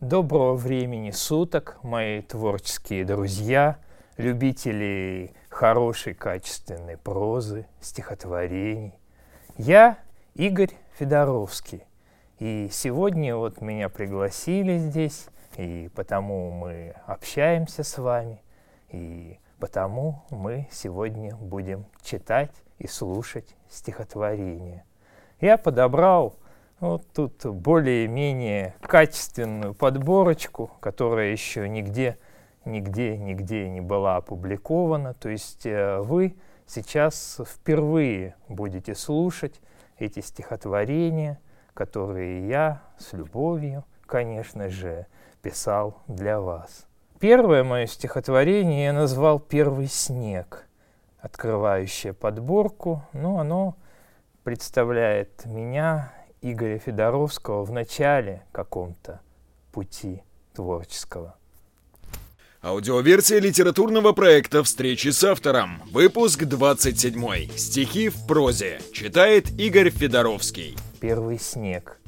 Доброго времени суток, мои творческие друзья, любители хорошей качественной прозы, стихотворений. Я Игорь Федоровский, и сегодня вот меня пригласили здесь, и потому мы общаемся с вами, и потому мы сегодня будем читать и слушать стихотворения. Я подобрал вот тут более-менее качественную подборочку, которая еще нигде, нигде, нигде не была опубликована. То есть э, вы сейчас впервые будете слушать эти стихотворения, которые я с любовью, конечно же, писал для вас. Первое мое стихотворение я назвал «Первый снег», открывающее подборку. Ну, оно представляет меня Игоря Федоровского в начале каком-то пути творческого. Аудиоверсия литературного проекта «Встречи с автором». Выпуск 27. Стихи в прозе. Читает Игорь Федоровский. Первый снег.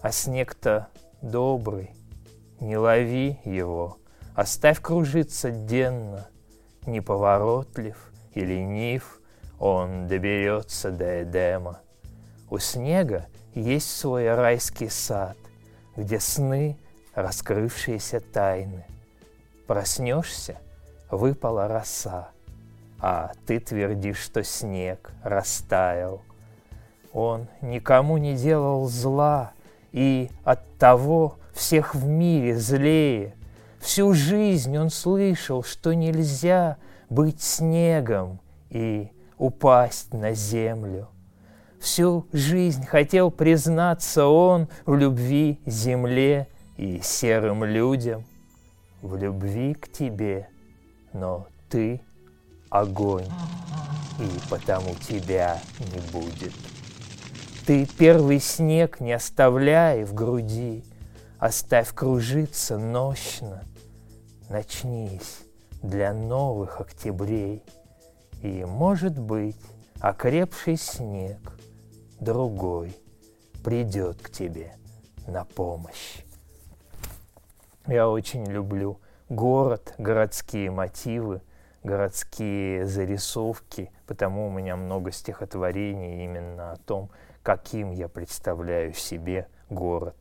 А снег-то добрый. Не лови его. Оставь кружиться денно. Неповоротлив и ленив, он доберется до Эдема. У снега есть свой райский сад, где сны, раскрывшиеся тайны. Проснешься, выпала роса, а ты твердишь, что снег растаял. Он никому не делал зла, и от того всех в мире злее. Всю жизнь он слышал, что нельзя быть снегом и упасть на землю. Всю жизнь хотел признаться он в любви земле и серым людям, в любви к тебе, но ты огонь, и потому тебя не будет. Ты первый снег не оставляй в груди, оставь кружиться нощно. Начнись для новых октябрей, и, может быть, окрепший снег — другой придет к тебе на помощь. Я очень люблю город, городские мотивы, городские зарисовки, потому у меня много стихотворений именно о том, каким я представляю себе город.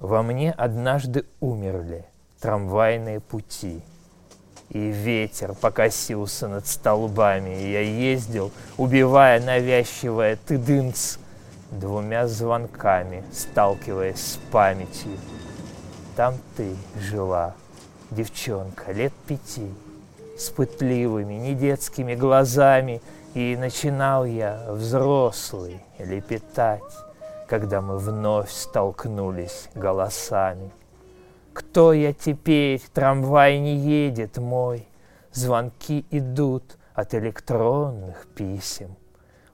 Во мне однажды умерли трамвайные пути – и ветер покосился над столбами, и я ездил, убивая навязчивое тыдынц, двумя звонками, сталкиваясь с памятью. Там ты жила, девчонка, лет пяти, с пытливыми, недетскими глазами, и начинал я, взрослый, лепетать, когда мы вновь столкнулись голосами. Кто я теперь? Трамвай не едет мой. Звонки идут от электронных писем.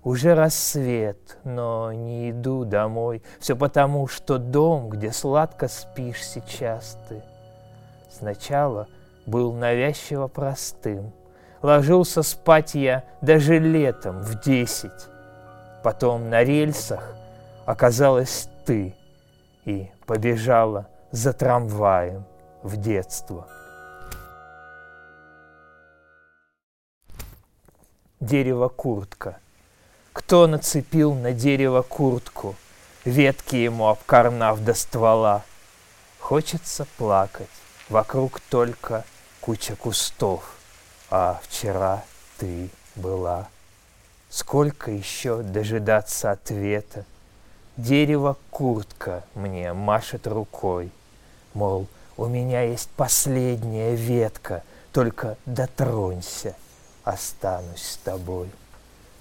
Уже рассвет, но не иду домой. Все потому, что дом, где сладко спишь сейчас ты, сначала был навязчиво простым. Ложился спать я даже летом в десять. Потом на рельсах оказалась ты и побежала за трамваем в детство. Дерево куртка. Кто нацепил на дерево куртку, ветки ему обкорнав до ствола? Хочется плакать, вокруг только куча кустов, а вчера ты была. Сколько еще дожидаться ответа? Дерево куртка мне машет рукой — Мол, у меня есть последняя ветка, только дотронься, останусь с тобой.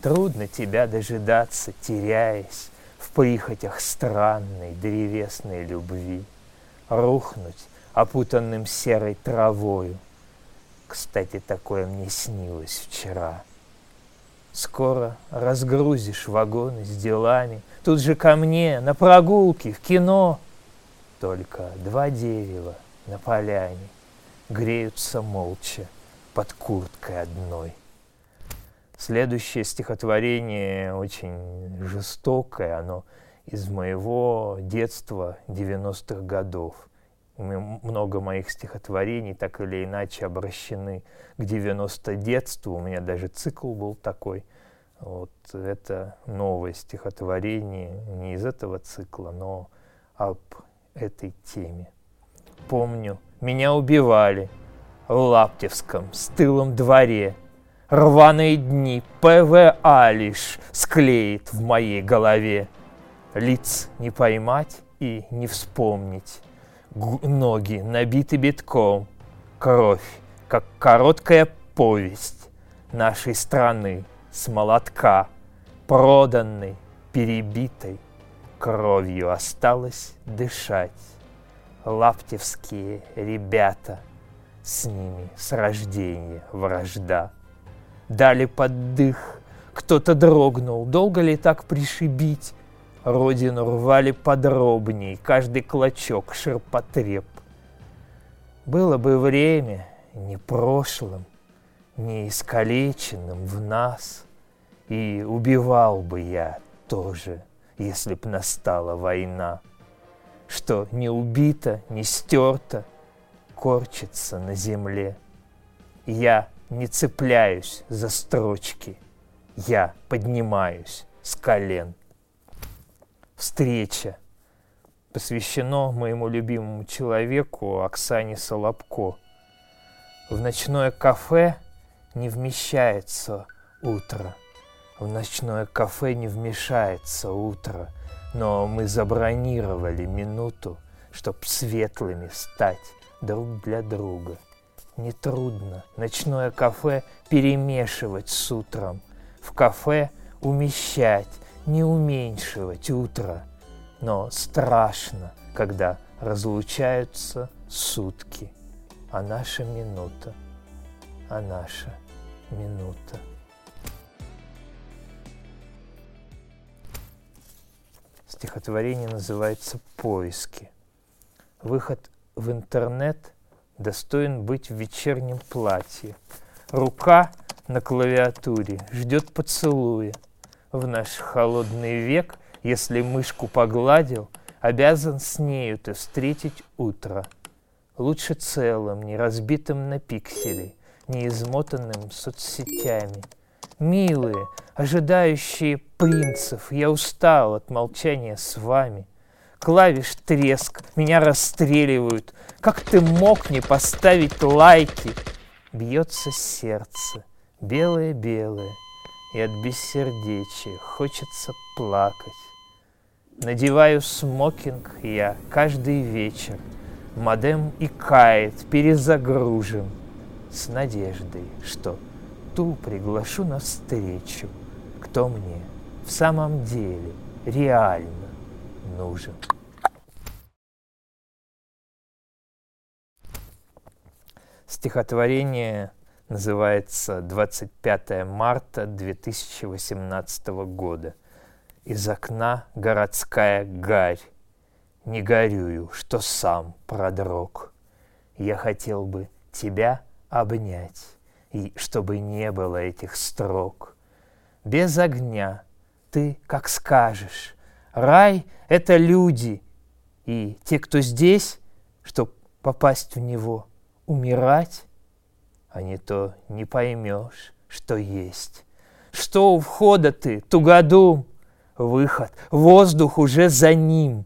Трудно тебя дожидаться, теряясь в прихотях странной древесной любви, рухнуть опутанным серой травою. Кстати, такое мне снилось вчера. Скоро разгрузишь вагоны с делами, тут же ко мне, на прогулки, в кино — только два дерева на поляне греются молча под курткой одной. Следующее стихотворение очень жестокое, оно из моего детства 90-х годов. Много моих стихотворений так или иначе обращены к 90 детству. У меня даже цикл был такой. Вот это новое стихотворение не из этого цикла, но об этой теме. Помню, меня убивали в Лаптевском стылом дворе. Рваные дни ПВА лишь склеит в моей голове. Лиц не поймать и не вспомнить. Г ноги набиты битком. Кровь, как короткая повесть нашей страны с молотка, проданной, перебитой, кровью осталось дышать. Лаптевские ребята, с ними с рождения вражда. Дали поддых, кто-то дрогнул, долго ли так пришибить? Родину рвали подробней, каждый клочок ширпотреб. Было бы время не прошлым, не искалеченным в нас, И убивал бы я тоже, если б настала война, Что не убито, не стерто, корчится на земле. Я не цепляюсь за строчки, я поднимаюсь с колен. Встреча посвящено моему любимому человеку Оксане Солобко. В ночное кафе не вмещается утро. В ночное кафе не вмешается утро, но мы забронировали минуту, чтоб светлыми стать друг для друга. Нетрудно ночное кафе перемешивать с утром, в кафе умещать, не уменьшивать утро, но страшно, когда разлучаются сутки, а наша минута, а наша минута. Стихотворение называется «Поиски». Выход в интернет достоин быть в вечернем платье. Рука на клавиатуре ждет поцелуя – в наш холодный век, если мышку погладил, обязан с нею ты встретить утро. Лучше целым, не разбитым на пиксели, не измотанным соцсетями. Милые, ожидающие принцев, я устал от молчания с вами. Клавиш треск, меня расстреливают. Как ты мог не поставить лайки? Бьется сердце, белое-белое, и от бессердечия хочется плакать. Надеваю смокинг я каждый вечер, Модем и кает перезагружен С надеждой, что ту приглашу навстречу, Кто мне в самом деле реально нужен. Стихотворение называется 25 марта 2018 года. Из окна городская гарь. Не горюю, что сам продрог. Я хотел бы тебя обнять, и чтобы не было этих строк. Без огня ты как скажешь. Рай — это люди, и те, кто здесь, чтоб попасть в него, умирать а не то не поймешь, что есть. Что у входа ты, тугодум? Выход, воздух уже за ним.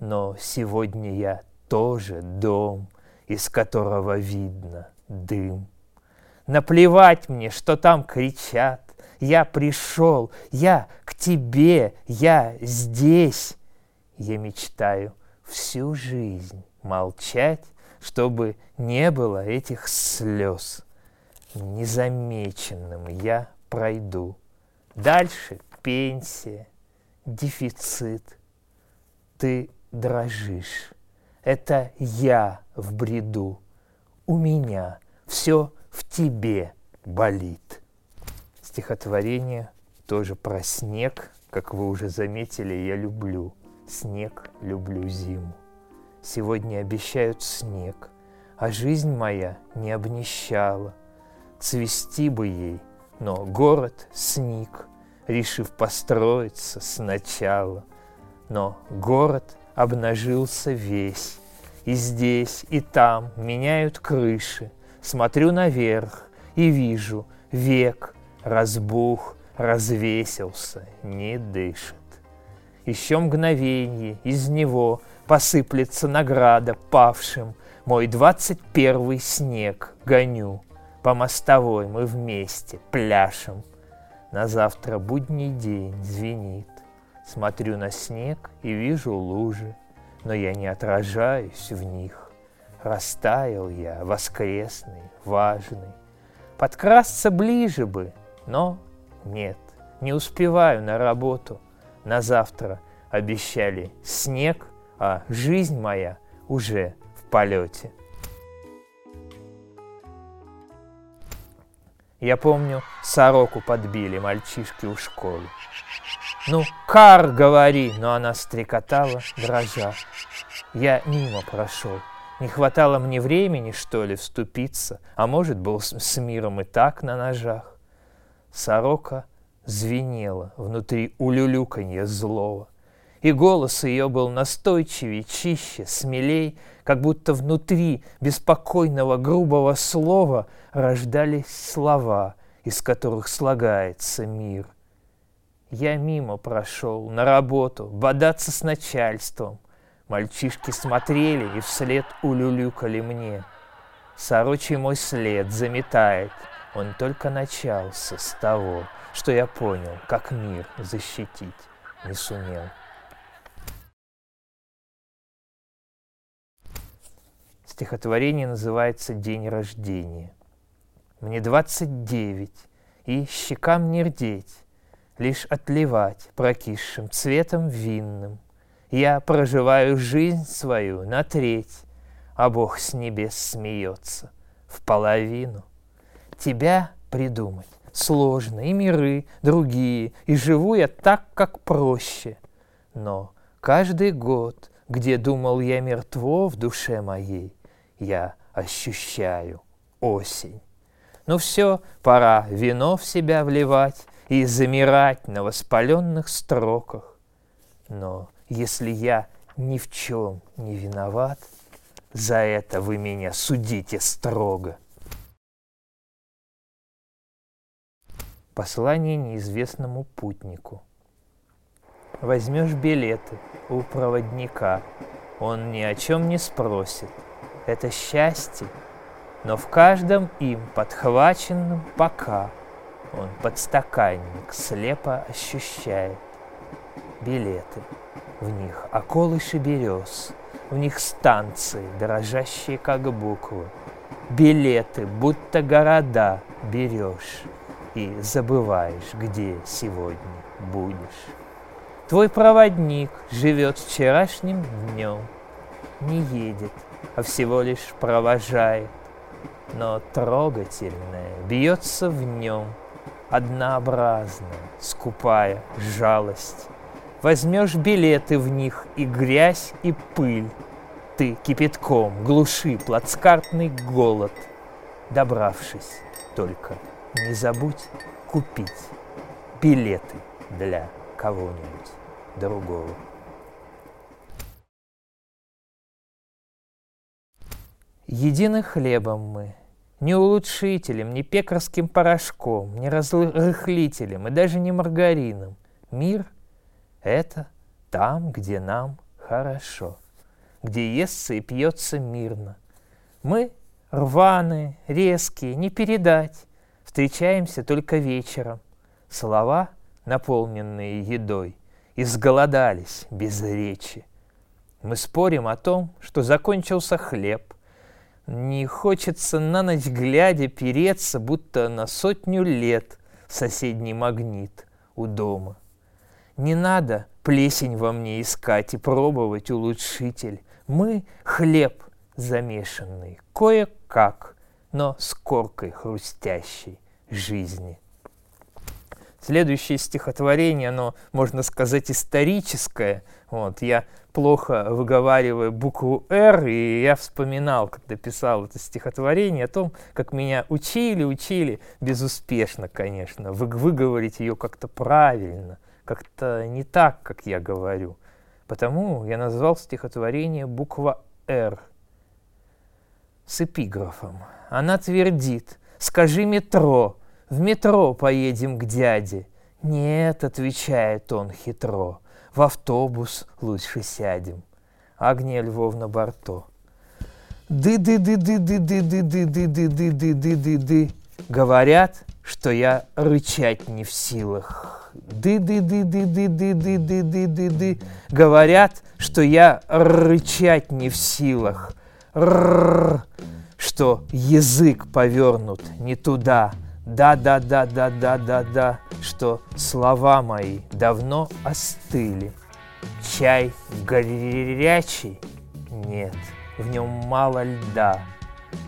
Но сегодня я тоже дом, из которого видно дым. Наплевать мне, что там кричат. Я пришел, я к тебе, я здесь. Я мечтаю всю жизнь молчать чтобы не было этих слез. Незамеченным я пройду. Дальше пенсия, дефицит. Ты дрожишь. Это я в бреду. У меня все в тебе болит. Стихотворение тоже про снег. Как вы уже заметили, я люблю снег, люблю зиму. Сегодня обещают снег, а жизнь моя не обнищала. Цвести бы ей, но город сник, решив построиться сначала. Но город обнажился весь, и здесь, и там меняют крыши. Смотрю наверх и вижу, век разбух, развесился, не дышит. Еще мгновенье из него посыплется награда павшим. Мой двадцать первый снег гоню. По мостовой мы вместе пляшем. На завтра будний день звенит. Смотрю на снег и вижу лужи, Но я не отражаюсь в них. Растаял я, воскресный, важный. Подкрасться ближе бы, но нет, не успеваю на работу. На завтра обещали снег, а жизнь моя уже в полете. Я помню, сороку подбили мальчишки у школы. Ну, кар, говори, но она стрекотала, дрожа. Я мимо прошел. Не хватало мне времени, что ли, вступиться, а может, был с миром и так на ножах. Сорока звенела внутри улюлюканья злого, и голос ее был настойчивее, чище, смелей, как будто внутри беспокойного грубого слова рождались слова, из которых слагается мир — я мимо прошел, на работу, бодаться с начальством. Мальчишки смотрели и вслед улюлюкали мне. Сорочий мой след заметает, он только начался с того, что я понял, как мир защитить не сумел. Стихотворение называется «День рождения». Мне двадцать девять, и щекам не рдеть, лишь отливать прокисшим цветом винным. Я проживаю жизнь свою на треть, а Бог с небес смеется в половину. Тебя придумать сложно, и миры другие, и живу я так, как проще. Но каждый год, где думал я мертво в душе моей, я ощущаю осень. Ну все, пора вино в себя вливать, и замирать на воспаленных строках. Но если я ни в чем не виноват, за это вы меня судите строго. Послание неизвестному путнику. Возьмешь билеты у проводника, он ни о чем не спросит. Это счастье, но в каждом им подхваченном пока – он подстаканник слепо ощущает билеты. В них околыши берез, в них станции, дрожащие как буквы. Билеты, будто города берешь и забываешь, где сегодня будешь. Твой проводник живет вчерашним днем, не едет, а всего лишь провожает, но трогательное бьется в нем – однообразная, скупая жалость. Возьмешь билеты в них и грязь, и пыль. Ты кипятком глуши плацкартный голод. Добравшись, только не забудь купить билеты для кого-нибудь другого. Едины хлебом мы, ни улучшителем, ни пекарским порошком, ни разрыхлителем и даже не маргарином. Мир — это там, где нам хорошо, где естся и пьется мирно. Мы рваные, резкие, не передать, встречаемся только вечером. Слова, наполненные едой, изголодались без речи. Мы спорим о том, что закончился хлеб, не хочется на ночь глядя переться, будто на сотню лет соседний магнит у дома. Не надо плесень во мне искать и пробовать улучшитель. Мы хлеб замешанный, кое-как, но с коркой хрустящей жизни. Следующее стихотворение, оно, можно сказать, историческое. Вот, я плохо выговариваю букву «Р», и я вспоминал, когда писал это стихотворение, о том, как меня учили, учили, безуспешно, конечно, вы, выговорить ее как-то правильно, как-то не так, как я говорю. Потому я назвал стихотворение буква «Р» с эпиграфом. Она твердит «Скажи метро, в метро поедем к дяде». «Нет», — отвечает он хитро, — «в автобус лучше сядем». Агния Львовна Барто. Ды-ды-ды-ды-ды-ды-ды-ды-ды-ды-ды-ды-ды. Говорят, что я рычать не в силах. Ды-ды-ды-ды-ды-ды-ды-ды-ды-ды. Говорят, что я рычать не в силах. Рррр, что язык повернут не туда. Да-да-да-да-да-да-да, что слова мои давно остыли. Чай горячий? Нет, в нем мало льда.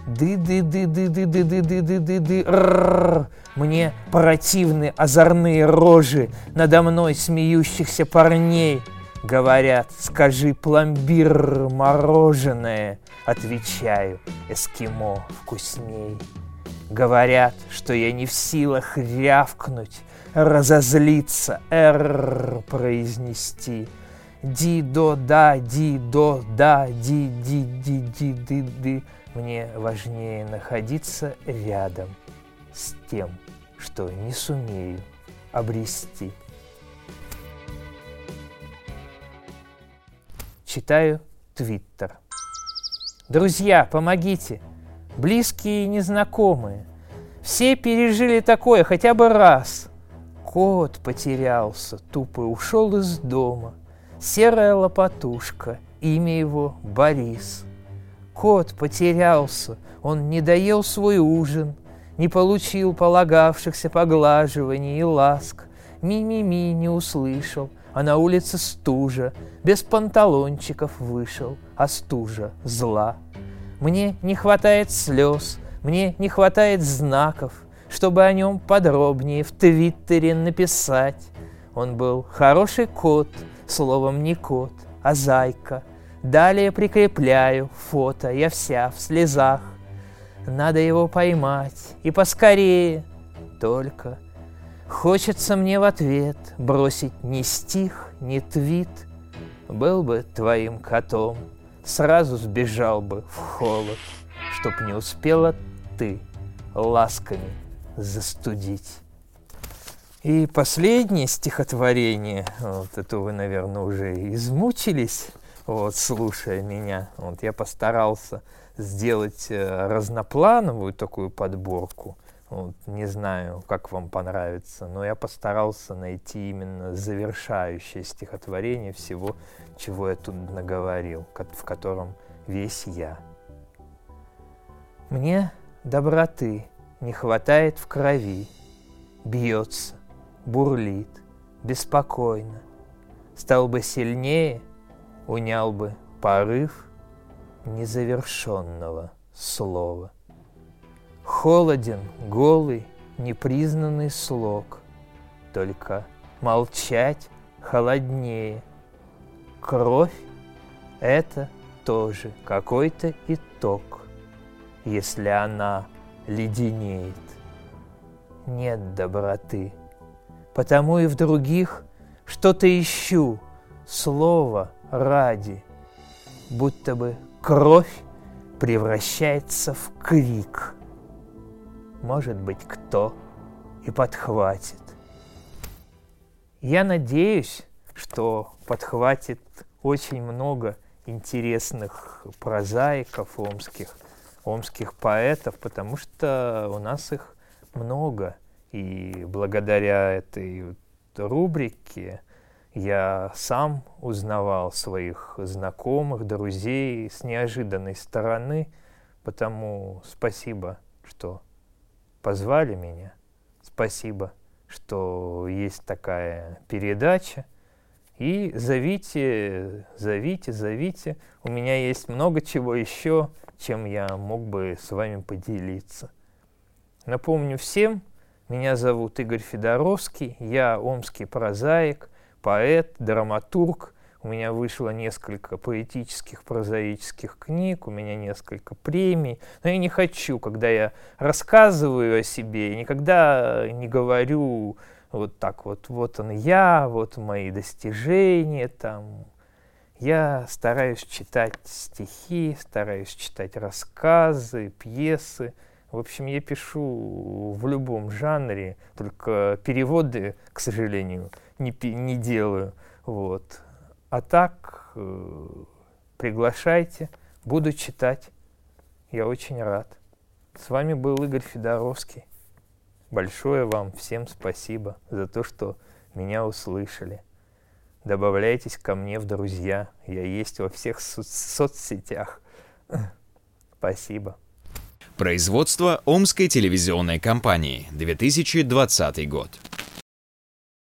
Ды-ды-ды-ды-ды-ды-ды-ды-ды-ды. Мне противны озорные рожи надо мной смеющихся парней. Говорят, скажи пломбир мороженое. Отвечаю, эскимо вкусней. Говорят, что я не в силах рявкнуть, разозлиться, р произнести. Ди-до-да, ди-до-да, ди-ди-ди-ди-ди-ди. Мне важнее находиться рядом с тем, что не сумею обрести. Читаю Твиттер. Друзья, помогите! Близкие и незнакомые. Все пережили такое хотя бы раз. Кот потерялся, тупо ушел из дома. Серая лопатушка, имя его Борис. Кот потерялся, он не доел свой ужин, не получил полагавшихся поглаживаний и ласк, ми-ми-ми не услышал, а на улице стужа, без панталончиков вышел, а стужа зла. Мне не хватает слез, мне не хватает знаков, чтобы о нем подробнее в Твиттере написать. Он был хороший кот, словом не кот, а зайка. Далее прикрепляю фото, я вся в слезах. Надо его поймать, и поскорее. Только хочется мне в ответ бросить ни стих, ни твит. Был бы твоим котом, сразу сбежал бы в холод, Чтоб не успела ты ласками застудить. И последнее стихотворение, вот это вы, наверное, уже измучились, вот, слушая меня. Вот я постарался сделать э, разноплановую такую подборку. Вот, не знаю, как вам понравится, но я постарался найти именно завершающее стихотворение всего, чего я тут наговорил, в котором весь я. Мне доброты не хватает в крови, бьется, бурлит, беспокойно. Стал бы сильнее, унял бы порыв незавершенного слова. Холоден, голый, непризнанный слог, только молчать холоднее. Кровь — это тоже какой-то итог, если она леденеет. Нет доброты, потому и в других что-то ищу, слово ради, будто бы кровь превращается в крик. Может быть, кто и подхватит. Я надеюсь, что подхватит очень много интересных прозаиков омских, омских поэтов, потому что у нас их много. И благодаря этой рубрике я сам узнавал своих знакомых, друзей с неожиданной стороны, потому спасибо, что позвали меня. Спасибо, что есть такая передача. И зовите, зовите, зовите. У меня есть много чего еще, чем я мог бы с вами поделиться. Напомню всем, меня зовут Игорь Федоровский, я омский прозаик – поэт, драматург. У меня вышло несколько поэтических, прозаических книг, у меня несколько премий. Но я не хочу, когда я рассказываю о себе, никогда не говорю вот так вот, вот он я, вот мои достижения, там. Я стараюсь читать стихи, стараюсь читать рассказы, пьесы. В общем, я пишу в любом жанре, только переводы, к сожалению, не, не делаю. Вот. А так, э, приглашайте, буду читать. Я очень рад. С вами был Игорь Федоровский. Большое вам всем спасибо за то, что меня услышали. Добавляйтесь ко мне в друзья. Я есть во всех со- соцсетях. Спасибо. Производство Омской телевизионной компании, 2020 год.